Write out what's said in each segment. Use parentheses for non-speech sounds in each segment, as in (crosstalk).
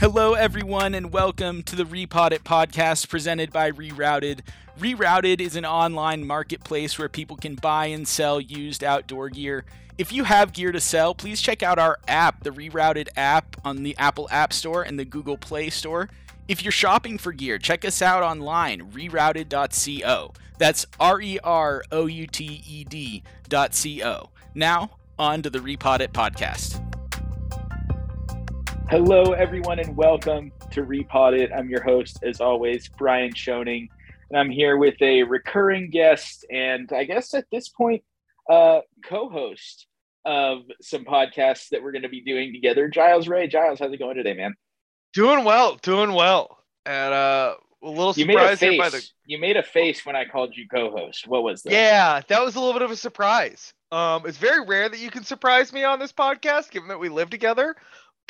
Hello, everyone, and welcome to the Repod It podcast presented by Rerouted. Rerouted is an online marketplace where people can buy and sell used outdoor gear. If you have gear to sell, please check out our app, the Rerouted app, on the Apple App Store and the Google Play Store. If you're shopping for gear, check us out online, rerouted.co. That's R E R O U T E D.co. Now, on to the Repod It podcast. Hello, everyone, and welcome to Repod It. I'm your host, as always, Brian Schoening, and I'm here with a recurring guest, and I guess at this point, uh, co-host of some podcasts that we're going to be doing together. Giles Ray, Giles, how's it going today, man? Doing well, doing well, and uh, a little you made a surprised face. by the. You made a face when I called you co-host. What was that? Yeah, that was a little bit of a surprise. Um, it's very rare that you can surprise me on this podcast, given that we live together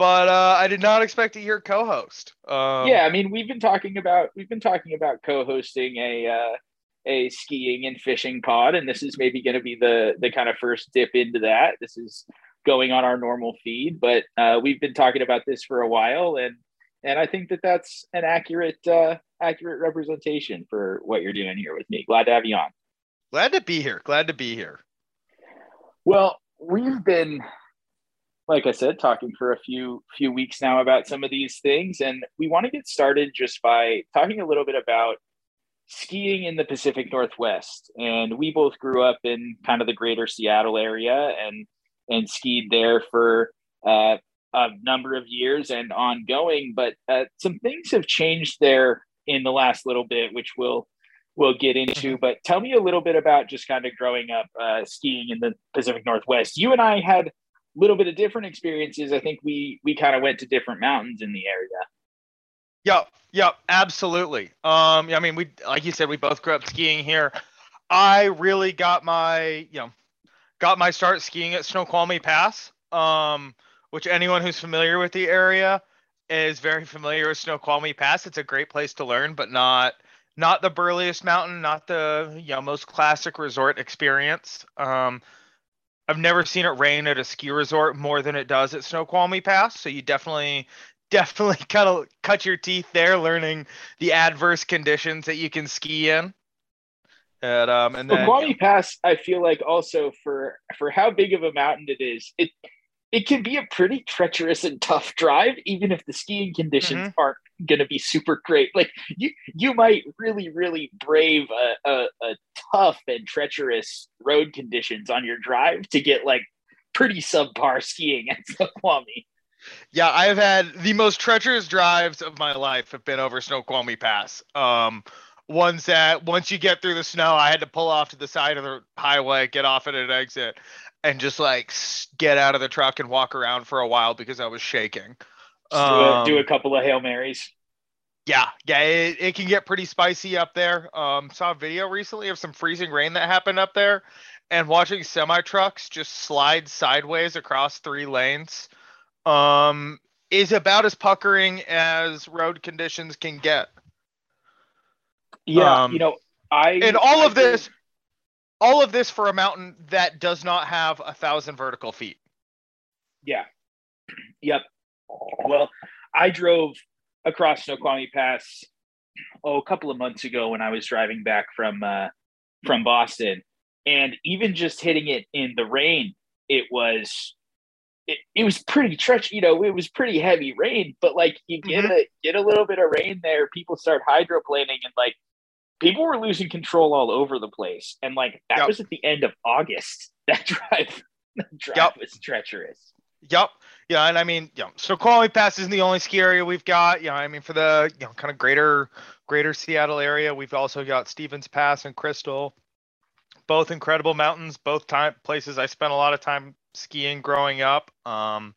but uh, I did not expect to hear co-host. Um, yeah, I mean, we've been talking about we've been talking about co-hosting a uh, a skiing and fishing pod, and this is maybe going to be the the kind of first dip into that. This is going on our normal feed, but uh, we've been talking about this for a while, and and I think that that's an accurate uh, accurate representation for what you're doing here with me. Glad to have you on. Glad to be here. Glad to be here. Well, we've been like I said, talking for a few few weeks now about some of these things, and we want to get started just by talking a little bit about skiing in the Pacific Northwest. And we both grew up in kind of the greater Seattle area and and skied there for uh, a number of years and ongoing. But uh, some things have changed there in the last little bit, which we'll we'll get into. But tell me a little bit about just kind of growing up uh, skiing in the Pacific Northwest. You and I had little bit of different experiences. I think we we kind of went to different mountains in the area. Yep, yep, absolutely. Um, I mean, we like you said, we both grew up skiing here. I really got my, you know, got my start skiing at Snoqualmie Pass. Um, which anyone who's familiar with the area is very familiar with Snoqualmie Pass. It's a great place to learn, but not not the burliest mountain, not the you know most classic resort experience. Um, I've never seen it rain at a ski resort more than it does at Snoqualmie Pass. So you definitely, (laughs) definitely cut a, cut your teeth there, learning the adverse conditions that you can ski in. And um, and then Snoqualmie Pass, I feel like also for for how big of a mountain it is, it it can be a pretty treacherous and tough drive, even if the skiing conditions mm-hmm. aren't going to be super great. Like you, you might really, really brave a, a, a, tough and treacherous road conditions on your drive to get like pretty subpar skiing at Snoqualmie. Yeah, I've had the most treacherous drives of my life have been over Snoqualmie Pass. Um, ones that once you get through the snow, I had to pull off to the side of the highway, get off at an exit, and just like get out of the truck and walk around for a while because I was shaking. Um, do, a, do, a, couple of hail marys. Yeah, yeah, it, it can get pretty spicy up there. Um, saw a video recently of some freezing rain that happened up there, and watching semi trucks just slide sideways across three lanes. Um, is about as puckering as road conditions can get. Yeah, um, you know, I and all I of this all of this for a mountain that does not have a thousand vertical feet. Yeah. (clears throat) Yep. Well, I drove across Snoqualmie Pass oh a couple of months ago when I was driving back from uh, from Boston, and even just hitting it in the rain, it was it, it was pretty treacherous. You know, it was pretty heavy rain, but like you get mm-hmm. a get a little bit of rain there, people start hydroplaning, and like people were losing control all over the place. And like that yep. was at the end of August. (laughs) That drive, that drive yep. was treacherous. Yep. Yeah, and I mean, you know, Snoqualmie Pass isn't the only ski area we've got. You know, I mean, for the you know kind of greater greater Seattle area, we've also got Stevens Pass and Crystal, both incredible mountains, both time places I spent a lot of time skiing growing up. Um,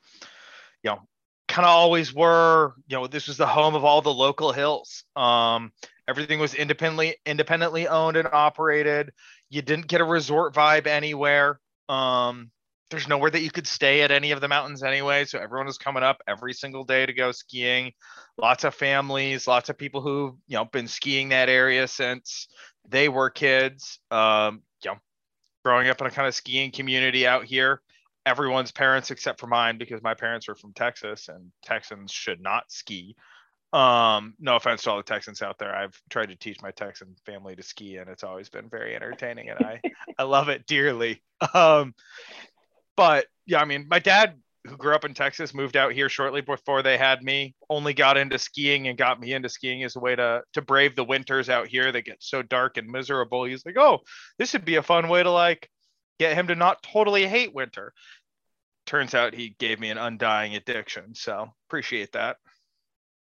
you know, kind of always were. You know, this was the home of all the local hills. Um, Everything was independently independently owned and operated. You didn't get a resort vibe anywhere. Um, there's nowhere that you could stay at any of the mountains anyway. So everyone was coming up every single day to go skiing. Lots of families, lots of people who you know been skiing that area since they were kids. Um, you know, growing up in a kind of skiing community out here. everyone's parents except for mine because my parents are from Texas and Texans should not ski. Um, no offense to all the Texans out there. I've tried to teach my Texan family to ski and it's always been very entertaining and I (laughs) I love it dearly. Um, but yeah, I mean, my dad who grew up in Texas moved out here shortly before they had me. Only got into skiing and got me into skiing as a way to to brave the winters out here that get so dark and miserable. He's like, "Oh, this would be a fun way to like get him to not totally hate winter." Turns out he gave me an undying addiction, so appreciate that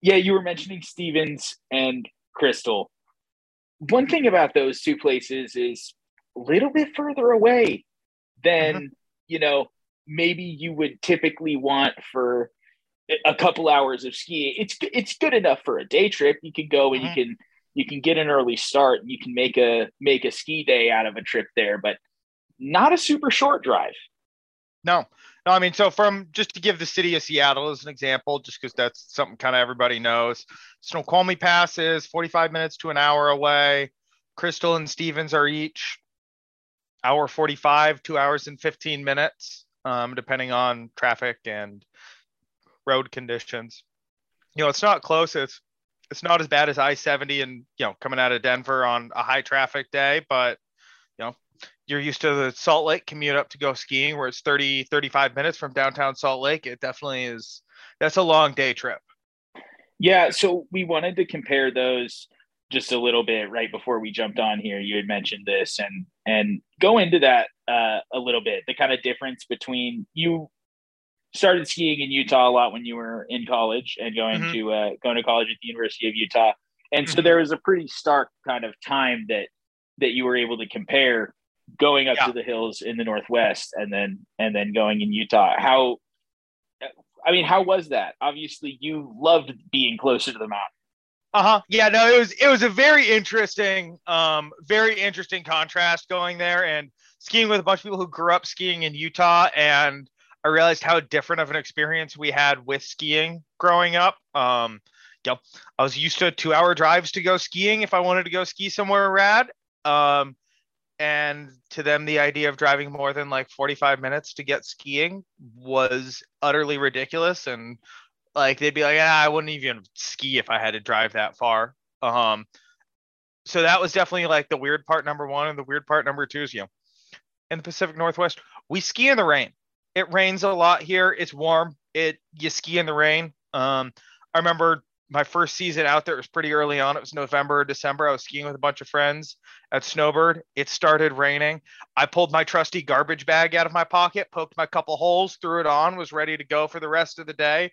yeah, you were mentioning Stevens and Crystal. One thing about those two places is a little bit further away than, mm-hmm. you know, maybe you would typically want for a couple hours of skiing. It's it's good enough for a day trip. You can go and mm-hmm. you can you can get an early start and you can make a make a ski day out of a trip there, but not a super short drive. No, no, I mean, so from just to give the city of Seattle as an example, just because that's something kind of everybody knows. Snoqualmie Pass is 45 minutes to an hour away. Crystal and Stevens are each hour 45, two hours and 15 minutes, um, depending on traffic and road conditions. You know, it's not close. It's it's not as bad as I-70 and you know coming out of Denver on a high traffic day, but you're used to the Salt Lake commute up to go skiing where it's 30 35 minutes from downtown Salt Lake it definitely is that's a long day trip yeah so we wanted to compare those just a little bit right before we jumped on here you had mentioned this and and go into that uh, a little bit the kind of difference between you started skiing in Utah a lot when you were in college and going mm-hmm. to uh, going to college at the University of Utah and so mm-hmm. there was a pretty stark kind of time that that you were able to compare going up yeah. to the hills in the northwest and then and then going in Utah. How I mean, how was that? Obviously, you loved being closer to the mountain. Uh huh. Yeah. No, it was it was a very interesting, um, very interesting contrast going there and skiing with a bunch of people who grew up skiing in Utah, and I realized how different of an experience we had with skiing growing up. Um, you know, I was used to two hour drives to go skiing if I wanted to go ski somewhere rad. Um, and to them the idea of driving more than like 45 minutes to get skiing was utterly ridiculous. And like they'd be like ah, i wouldn't even ski if i had to drive that far. Um so that was definitely like the weird part number one. And the weird part number two is you know in the pacific northwest we ski in the rain. It rains a lot here. It's warm. It you ski in the rain. Um i remember my first season out there was pretty early on. It was November or December. I was skiing with a bunch of friends at Snowbird. It started raining. I pulled my trusty garbage bag out of my pocket, poked my couple holes, threw it on, was ready to go for the rest of the day.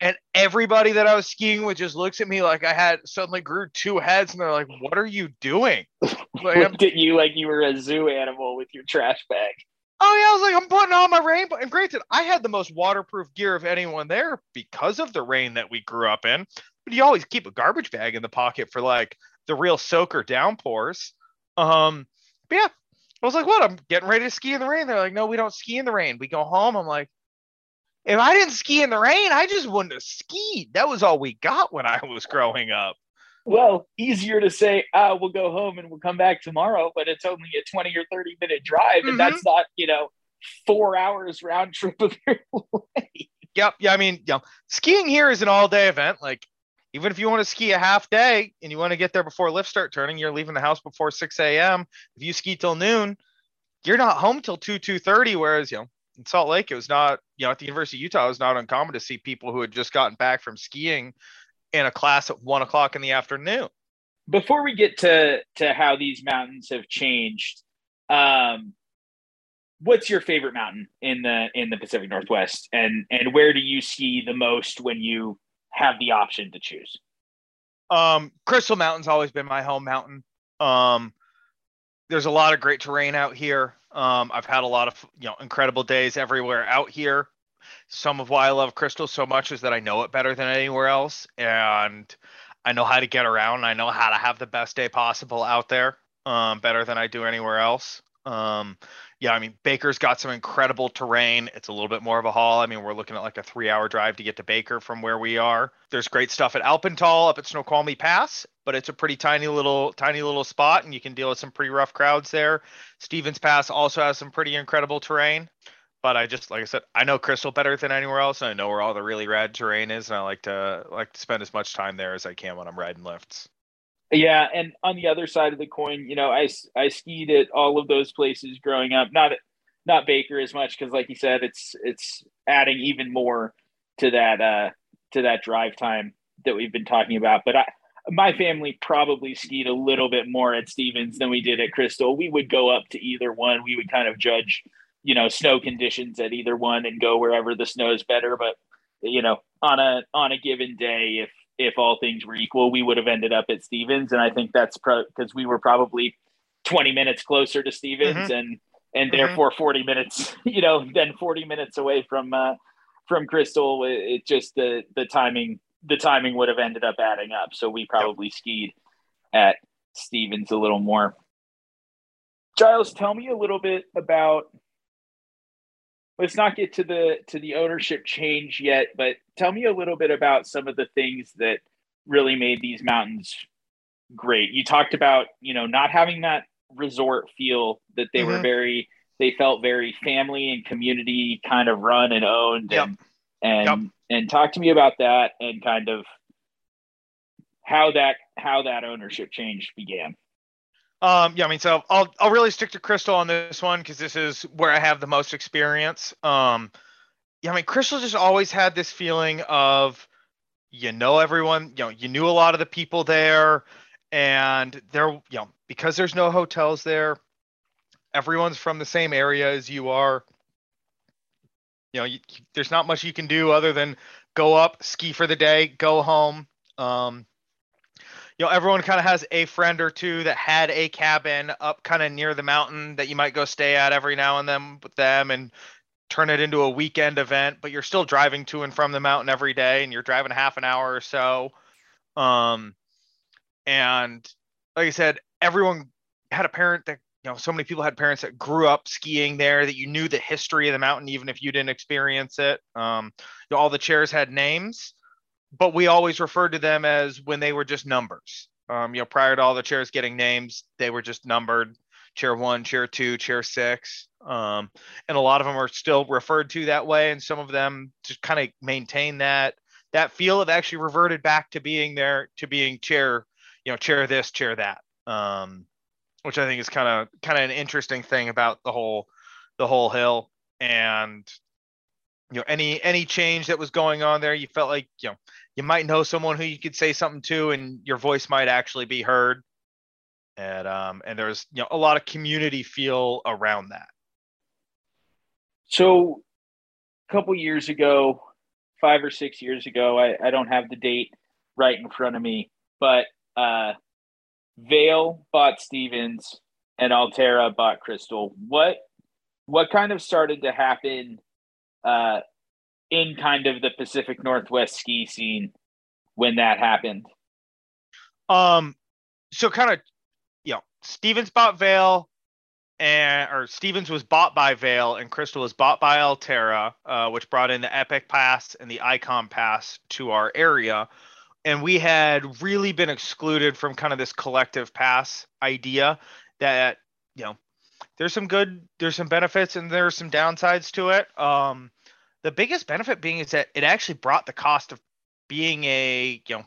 And everybody that I was skiing with just looks at me like I had suddenly grew two heads, and they're like, "What are you doing?" (laughs) Like, Looked at you like you were a zoo animal with your trash bag. Oh yeah, I was like, I'm putting on my rainbow. And granted, I had the most waterproof gear of anyone there because of the rain that we grew up in. But you always keep a garbage bag in the pocket for like the real soaker downpours. Um, but yeah, I was like, what? I'm getting ready to ski in the rain. They're like, no, we don't ski in the rain. We go home. I'm like, if I didn't ski in the rain, I just wouldn't have skied. That was all we got when I was growing up well, easier to say, ah, we'll go home and we'll come back tomorrow, but it's only a 20 or 30 minute drive. Mm-hmm. And that's not, you know, four hours round trip of your (laughs) way. Yep. Yeah. I mean, you know, skiing here is an all day event. Like, even if you want to ski a half day and you want to get there before lifts start turning, you're leaving the house before 6 a.m. If you ski till noon, you're not home till 2, 2.30. Whereas, you know, in Salt Lake, it was not, you know, at the University of Utah, it was not uncommon to see people who had just gotten back from skiing in a class at one o'clock in the afternoon. Before we get to to how these mountains have changed, um, what's your favorite mountain in the in the Pacific Northwest, and and where do you ski the most when you have the option to choose? Um, Crystal Mountain's always been my home mountain. Um, there's a lot of great terrain out here. Um, I've had a lot of you know incredible days everywhere out here some of why I love Crystal so much is that I know it better than anywhere else, and I know how to get around. I know how to have the best day possible out there, um, better than I do anywhere else. Um, yeah, I mean Baker's got some incredible terrain. It's a little bit more of a haul. I mean, we're looking at like a three-hour drive to get to Baker from where we are. There's great stuff at Alpental up at Snoqualmie Pass, but it's a pretty tiny little, tiny little spot, and you can deal with some pretty rough crowds there. Stevens Pass also has some pretty incredible terrain. But I just like I said, I know Crystal better than anywhere else, and I know where all the really rad terrain is, and I like to like to spend as much time there as I can when I'm riding lifts. Yeah, and on the other side of the coin, you know, I I skied at all of those places growing up. Not not Baker as much because, like you said, it's it's adding even more to that uh to that drive time that we've been talking about. But I my family probably skied a little bit more at Stevens than we did at Crystal. We would go up to either one. We would kind of judge, you know, snow conditions at either one and go wherever the snow is better. But you know, on a on a given day, if if all things were equal, we would have ended up at Stevens. And I think that's because pro- we were probably 20 minutes closer to Stevens mm-hmm. and and mm-hmm. therefore 40 minutes, (laughs) you know, then 40 minutes away from uh, from Crystal. It, it just the the timing the timing would have ended up adding up. So we probably yep. skied at Stevens a little more. Giles, tell me a little bit about let's not get to the to the ownership change yet, but tell me a little bit about some of the things that really made these mountains great. You talked about, you know, not having that resort feel that they mm-hmm. were very they felt very family and community kind of run and owned yep. and and yep. and talk to me about that and kind of how that how that ownership change began. Um, yeah, I mean, so I'll I'll really stick to Crystal on this one because this is where I have the most experience. Um, yeah, I mean, Crystal just always had this feeling of you know everyone, you know, you knew a lot of the people there, and there, you know, because there's no hotels there, everyone's from the same area as you are you know, you, there's not much you can do other than go up, ski for the day, go home. Um, you know, everyone kind of has a friend or two that had a cabin up kind of near the mountain that you might go stay at every now and then with them and turn it into a weekend event, but you're still driving to and from the mountain every day and you're driving half an hour or so. Um, and like I said, everyone had a parent that you know so many people had parents that grew up skiing there that you knew the history of the mountain even if you didn't experience it um, you know, all the chairs had names but we always referred to them as when they were just numbers. Um, you know prior to all the chairs getting names they were just numbered. Chair one chair two chair six. Um, and a lot of them are still referred to that way and some of them just kind of maintain that that feel have actually reverted back to being there to being chair you know chair this chair that. Um, which I think is kind of kind of an interesting thing about the whole the whole hill. And you know any any change that was going on there you felt like you know you might know someone who you could say something to and your voice might actually be heard and um and there's you know a lot of community feel around that so a couple years ago five or six years ago i, I don't have the date right in front of me but uh Vail bought Stevens and Alterra bought Crystal. What what kind of started to happen uh, in kind of the Pacific Northwest ski scene when that happened? Um, so kind of, you know, Stevens bought Vail, and or Stevens was bought by Vail, and Crystal was bought by Alterra, uh, which brought in the Epic Pass and the Ikon Pass to our area and we had really been excluded from kind of this collective pass idea that you know there's some good there's some benefits and there's some downsides to it um the biggest benefit being is that it actually brought the cost of being a you know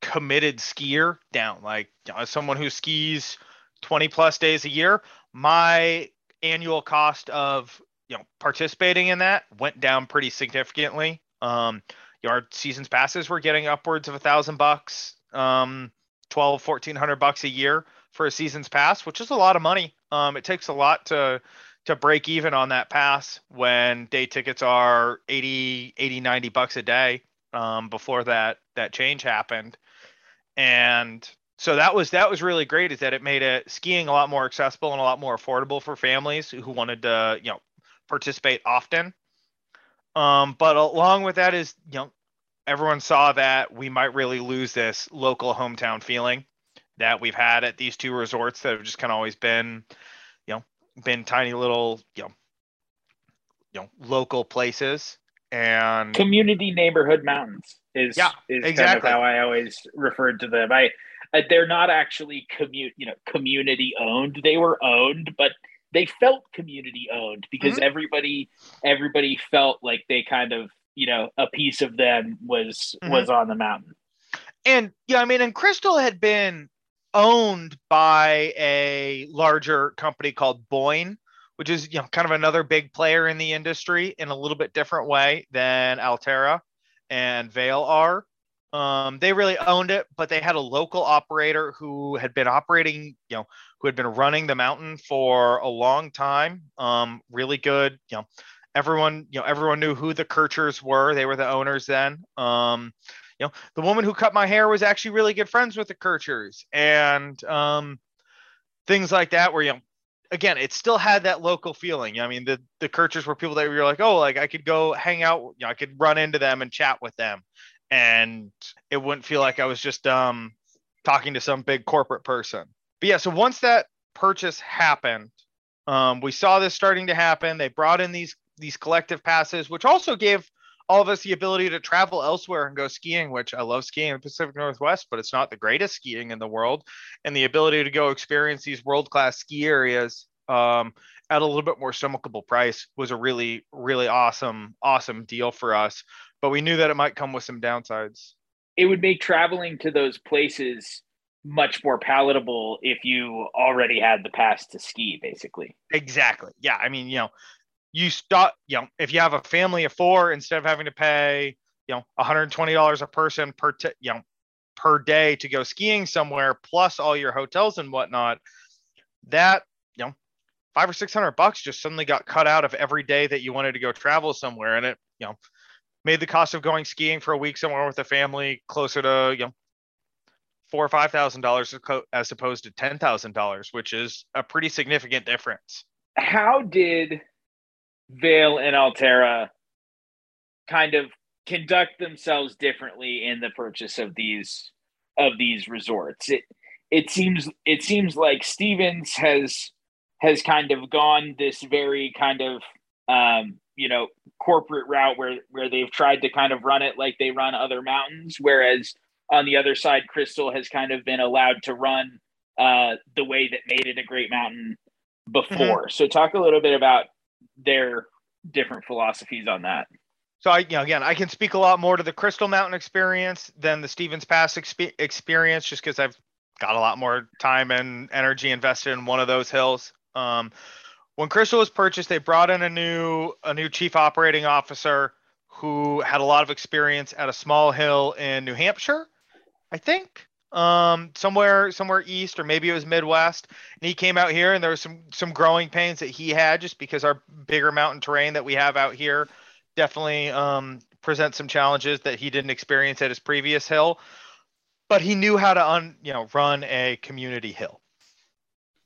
committed skier down like you know, as someone who skis 20 plus days a year my annual cost of you know participating in that went down pretty significantly um our seasons passes were getting upwards of a thousand bucks, um, 12, 1400 bucks a year for a season's pass, which is a lot of money. Um, it takes a lot to to break even on that pass when day tickets are 80, 80, 90 bucks a day um, before that that change happened. And so that was that was really great is that it made it skiing a lot more accessible and a lot more affordable for families who wanted to, you know, participate often. Um, but along with that is, you know, everyone saw that we might really lose this local hometown feeling that we've had at these two resorts that have just kind of always been, been tiny little, you know, you know, local places and community neighborhood mountains is yeah, is exactly. kind of how I always referred to them. I uh, they're not actually commute, you know, community owned. They were owned, but they felt community owned because Mhm. everybody everybody felt like they kind of you know a piece of them was Mhm. was on the mountain. and yeah, I mean, and Crystal had been owned by a larger company called Boyne, which is you know kind of another big player in the industry in a little bit different way than Alterra and Vail are. Um, they really owned it, but they had a local operator who had been operating, you know, who had been running the mountain for a long time. Um, really good, you know, everyone, you know, everyone knew who the Kirchers were. They were the owners then. Um, you know, the woman who cut my hair was actually really good friends with the Kirchers and um, things like that. Where you know, again, it still had that local feeling. I mean, the the Kirchers were people that were like, oh, like I could go hang out. You know, I could run into them and chat with them, and it wouldn't feel like I was just um talking to some big corporate person. But yeah, so once that purchase happened, um, we saw this starting to happen. They brought in these these collective passes, which also gave all of us the ability to travel elsewhere and go skiing, which I love skiing in the Pacific Northwest, but it's not the greatest skiing in the world. And the ability to go experience these world class ski areas um, at a little bit more stomachable price was a really, really awesome, awesome deal for us. But we knew that it might come with some downsides. It would make traveling to those places much more palatable if you already had the pass to ski, basically. Exactly. Yeah. I mean, you know, you start, you know, if you have a family of four, instead of having to pay, you know, $120 a person per, t- you know, per day to go skiing somewhere, plus all your hotels and whatnot, that, you know, five or 600 bucks just suddenly got cut out of every day that you wanted to go travel somewhere. And it, you know, made the cost of going skiing for a week somewhere with a family closer to, you know, four or five thousand dollars as opposed to ten thousand dollars, which is a pretty significant difference. How did Vail and Alterra kind of conduct themselves differently in the purchase of these of these resorts? It it seems it seems like Stevens has has kind of gone this very kind of um, you know corporate route where where they've tried to kind of run it like they run other mountains, whereas on the other side, Crystal has kind of been allowed to run uh, the way that made it a great mountain before. Mm-hmm. So, talk a little bit about their different philosophies on that. So, I, you know, again, I can speak a lot more to the Crystal Mountain experience than the Stevens Pass exp- experience, just because I've got a lot more time and energy invested in one of those hills. Um, when Crystal was purchased, they brought in a new a new chief operating officer who had a lot of experience at a small hill in New Hampshire. I think um somewhere somewhere east or maybe it was midwest and he came out here and there was some some growing pains that he had just because our bigger mountain terrain that we have out here definitely um presents some challenges that he didn't experience at his previous hill. But he knew how to un you know run a community hill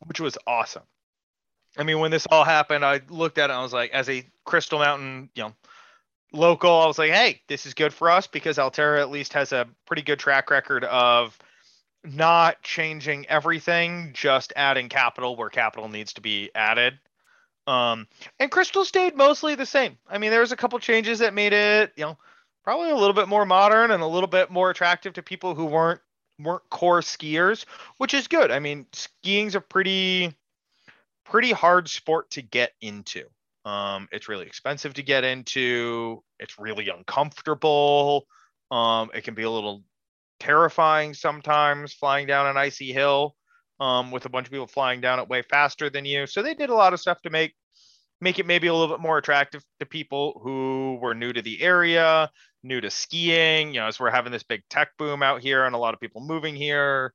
which was awesome. I mean when this all happened i looked at it i was like as a crystal mountain you know local, I was like, hey, this is good for us because Alterra at least has a pretty good track record of not changing everything, just adding capital where capital needs to be added. Um, and Crystal stayed mostly the same. I mean, there was a couple changes that made it, you know, probably a little bit more modern and a little bit more attractive to people who weren't weren't core skiers, which is good. I mean, skiing's a pretty pretty hard sport to get into. Um, it's really expensive to get into. It's really uncomfortable. Um, it can be a little terrifying sometimes flying down an icy hill um, with a bunch of people flying down it way faster than you. So they did a lot of stuff to make make it maybe a little bit more attractive to people who were new to the area, new to skiing. You know, as we're having this big tech boom out here and a lot of people moving here,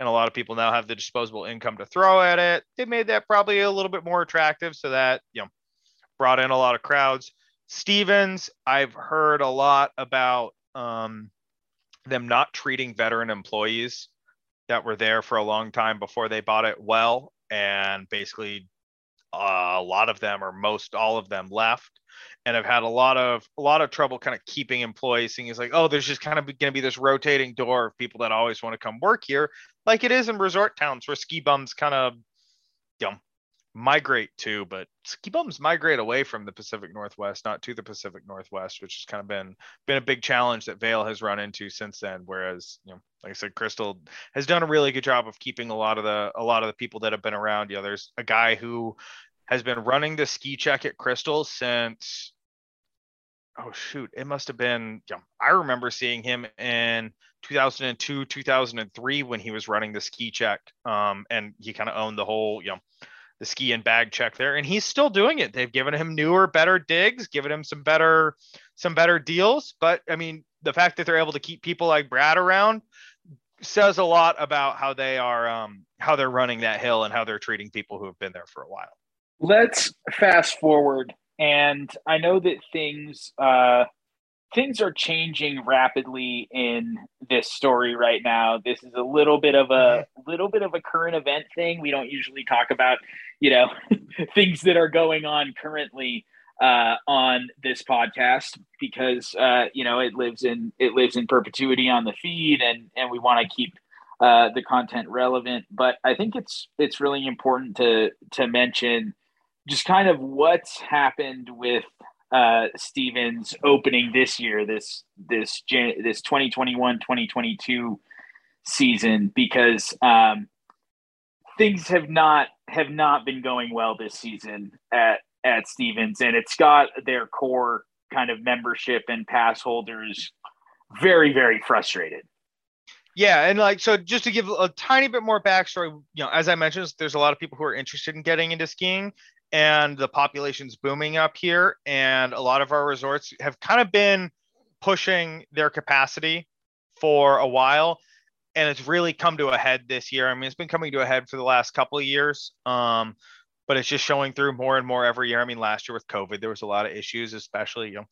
and a lot of people now have the disposable income to throw at it. They made that probably a little bit more attractive so that you know brought in a lot of crowds. Stevens, I've heard a lot about um, them not treating veteran employees that were there for a long time before they bought it well, and basically uh, a lot of them or most all of them left and have had a lot of a lot of trouble kind of keeping employees seeing it's like oh there's just kind of going to be this rotating door of people that always want to come work here like it is in resort towns where ski bums kind of you know migrate to, but ski bums migrate away from the Pacific Northwest, not to the Pacific Northwest, which has kind of been been a big challenge that Vail has run into since then. Whereas, you know, like I said, Crystal has done a really good job of keeping a lot of the a lot of the people that have been around. You know, there's a guy who has been running the ski check at Crystal since oh shoot, it must have been yeah, I remember seeing him in 2002, 2003 when he was running the ski check. Um, and he kind of owned the whole, you know, the ski and bag check there, and he's still doing it. They've given him newer, better digs, given him some better, some better deals. But I mean, the fact that they're able to keep people like Brad around says a lot about how they are, um, how they're running that hill and how they're treating people who have been there for a while. Let's fast forward, and I know that things, uh, things are changing rapidly in this story right now. This is a little bit of a mm-hmm. little bit of a current event thing. We don't usually talk about, you know, (laughs) things that are going on currently uh, on this podcast because uh, you know it lives in it lives in perpetuity on the feed, and and we want to keep uh, the content relevant. But I think it's it's really important to to mention just kind of what's happened with uh, Stevens opening this year, this this this 2021-2022 season, because um, things have not have not been going well this season at at Stevens, and it's got their core kind of membership and pass holders very very frustrated. Yeah, and like so, just to give a tiny bit more backstory, you know, as I mentioned, there's a lot of people who are interested in getting into skiing, and the population's booming up here and a lot of our resorts have kind of been pushing their capacity for a while and it's really come to a head this year. I mean it's been coming to a head for the last couple of years um, but it's just showing through more and more every year. I mean last year with covid there was a lot of issues especially you know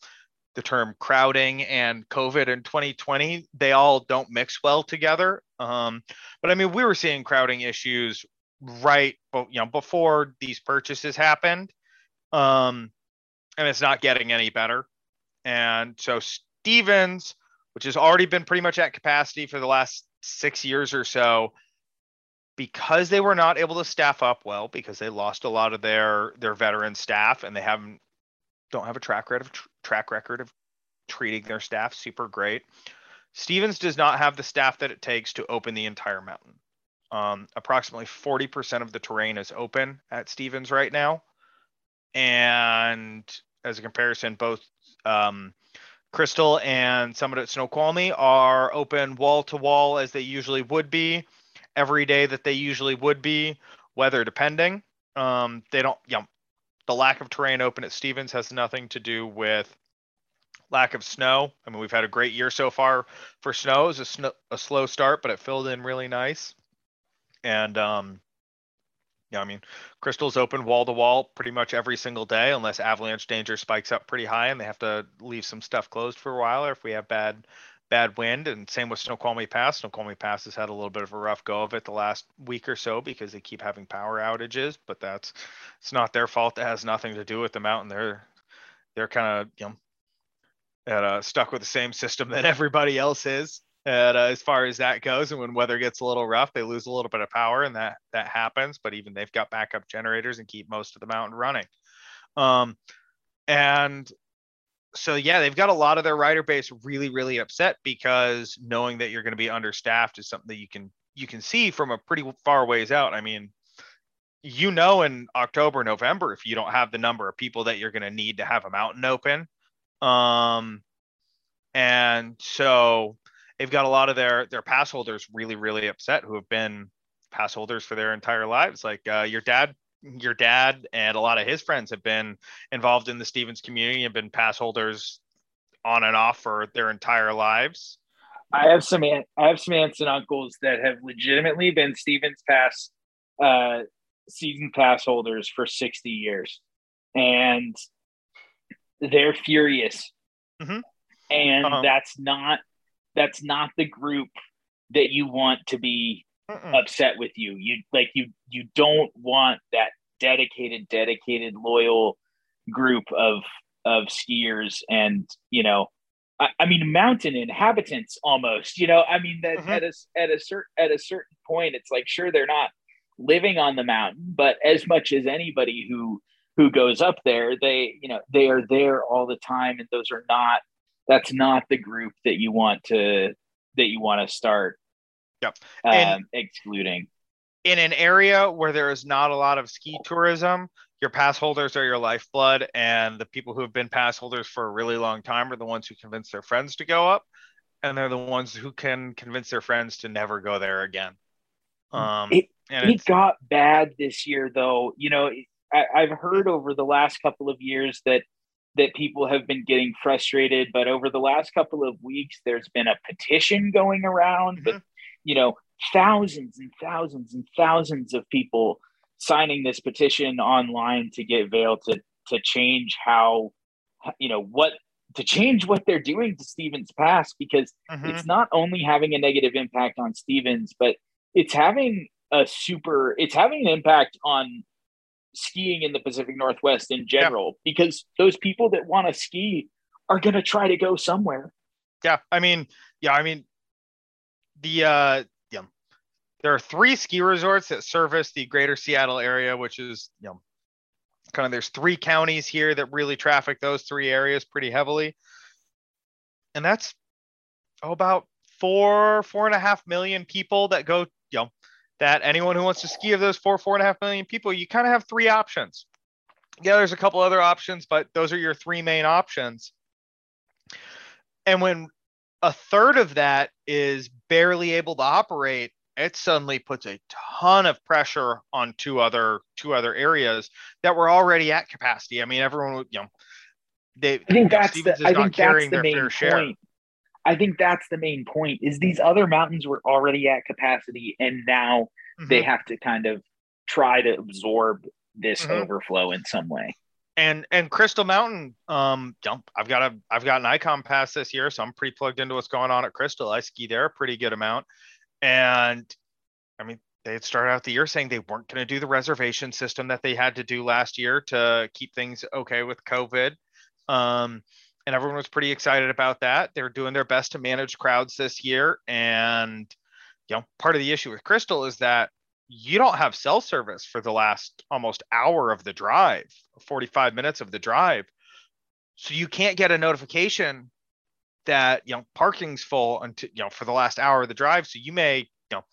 the term crowding and covid in 2020 they all don't mix well together. Um, but i mean we were seeing crowding issues right you know before these purchases happened. Um and it's not getting any better. And so stevens which has already been pretty much at capacity for the last six years or so because they were not able to staff up well because they lost a lot of their their veteran staff and they haven't don't have a track record of track record of treating their staff super great stevens does not have the staff that it takes to open the entire mountain um, approximately 40% of the terrain is open at Stevens right now. And as a comparison, both um, Crystal and Summit at Snoqualmie are open wall to wall as they usually would be every day that they usually would be, weather depending. Um, they don't, you know, the lack of terrain open at Stevens has nothing to do with lack of snow. I mean, we've had a great year so far for snow. It was a, a slow start, but it filled in really nice. And um, yeah, I mean, Crystal's open wall to wall pretty much every single day, unless avalanche danger spikes up pretty high and they have to leave some stuff closed for a while, or if we have bad bad wind. And same with Snoqualmie Pass. Snoqualmie Pass has had a little bit of a rough go of it the last week or so because they keep having power outages, but that's it's not their fault. It has nothing to do with the mountain. They're they're kind of you know at, uh, stuck with the same system (laughs) that everybody else is and, uh, as far as that goes. And when weather gets a little rough, they lose a little bit of power, and that that happens. But even they've got backup generators and keep most of the mountain running. Um, and so yeah, they've got a lot of their rider base really really upset because knowing that you're going to be understaffed is something that you can you can see from a pretty far ways out. I mean, you know, in October, November, if you don't have the number of people that you're going to need to have a mountain open. Um, and so they've got a lot of their their pass holders really really upset who have been pass holders for their entire lives. Like uh, your dad, your dad, and a lot of his friends have been involved in the Stevens community and been pass holders on and off for their entire lives. I have some I have some aunts and uncles that have legitimately been Stevens pass uh, season pass holders for sixty years, and they're furious. Mm-hmm. And uh-huh. that's not that's not the group that you want to be Mm-mm. upset with you. You like you you don't want that dedicated, dedicated, loyal group of of skiers and you know I, I mean mountain inhabitants almost you know I mean that mm-hmm. at a at a certain at a certain point it's like sure they're not living on the mountain but as much as anybody who who goes up there they you know they are there all the time and those are not that's not the group that you want to that you want to start yep. Um, excluding in an area where there is not a lot of ski tourism your pass holders are your lifeblood, and the people who have been pass holders for a really long time are the ones who convince their friends to go up, and they're the ones who can convince their friends to never go there again. Um, it it got bad this year, though. You know, I, I've heard over the last couple of years that that people have been getting frustrated, but over the last couple of weeks, there's been a petition going around mm-hmm. with, you know, thousands and thousands and thousands of people signing this petition online to get Vail to to change how you know what to change what they're doing to Stevens Pass because mm-hmm. it's not only having a negative impact on Stevens, but it's having a super it's having an impact on skiing in the Pacific Northwest in general yeah. because those people that want to ski are going to try to go somewhere. Yeah, I mean, yeah, I mean the uh there are three ski resorts that service the greater Seattle area, which is, you know, kind of there's three counties here that really traffic those three areas pretty heavily. And that's oh, about four, four and a half million people that go, you know, that anyone who wants to ski of those four, four and a half million people, you kind of have three options. Yeah, there's a couple other options, but those are your three main options. And when a third of that is barely able to operate, it suddenly puts a ton of pressure on two other two other areas that were already at capacity. I mean, everyone would, you know, they. I think that's the. I think that's the main point. Share. I think that's the main point. Is these other mountains were already at capacity, and now mm-hmm. they have to kind of try to absorb this mm-hmm. overflow in some way. And and Crystal Mountain, um, jump. I've got a I've got an Ikon pass this year, so I'm pretty plugged into what's going on at Crystal. I ski there a pretty good amount. And I mean, they had started out the year saying they weren't going to do the reservation system that they had to do last year to keep things okay with COVID. Um, and everyone was pretty excited about that. They're doing their best to manage crowds this year. And, you know, part of the issue with Crystal is that you don't have cell service for the last almost hour of the drive, 45 minutes of the drive. So you can't get a notification that you know parking's full until you know for the last hour of the drive so you may you know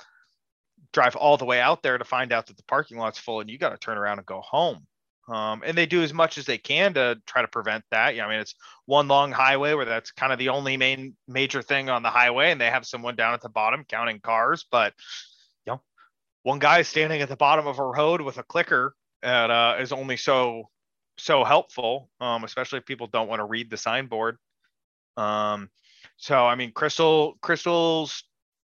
drive all the way out there to find out that the parking lot's full and you got to turn around and go home um, and they do as much as they can to try to prevent that. Yeah, I mean, it's one long highway where that's kind of the only main major thing on the highway, and they have someone down at the bottom counting cars. But one guy is standing at the bottom of a road with a clicker that uh, is only so so helpful, um, especially if people don't want to read the signboard. Um, so I mean, Crystal, Crystal's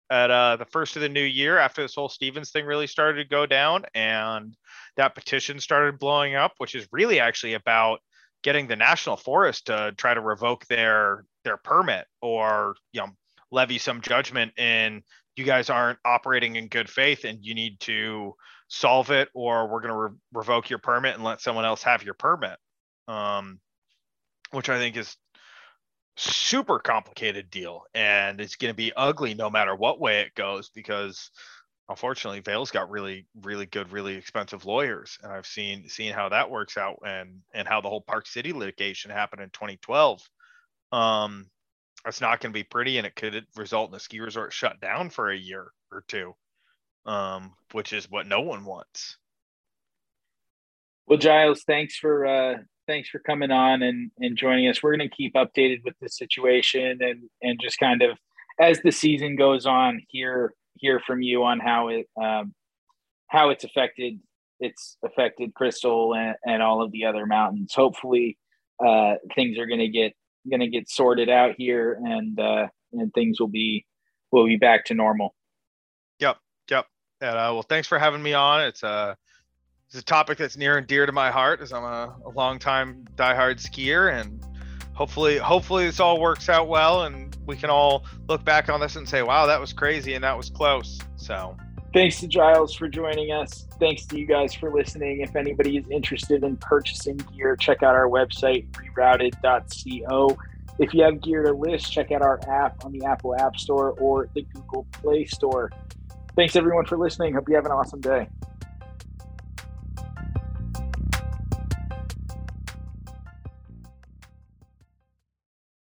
at uh, the first of the new year after this whole Stevens thing really started to go down, and that petition started blowing up, which is really actually about getting the national forest to try to revoke their their permit or you know levy some judgment in you guys aren't operating in good faith and you need to solve it or we're going to re- revoke your permit and let someone else have your permit. Um, which i think is super complicated deal and it's going to be ugly no matter what way it goes because unfortunately Vail's got really really good really expensive lawyers and I've seen seen how that works out and and how the whole Park City litigation happened in 2012 um it's not going to be pretty and it could result in a ski resort shut down for a year or two um which is what no one wants well Giles thanks for uh thanks for coming on and, and joining us. We're going to keep updated with the situation and and just kind of as the season goes on, hear hear from you on how it um, how it's affected it's affected Crystal and, and all of the other mountains. Hopefully, uh, things are going to get going to get sorted out here, and uh, and things will be will be back to normal. Yep, yep. And uh, well, thanks for having me on. It's a uh, it's a topic that's near and dear to my heart as I'm a, a long time diehard skier and hopefully hopefully this all works out well and we can all look back on this and say wow that was crazy and that was close so thanks to giles for joining us. Thanks to you guys for listening. If anybody is interested in purchasing gear check out our website rerouted.co if you have gear to list check out our app on the apple app store or the google play store. Thanks everyone for listening. Hope you have an awesome day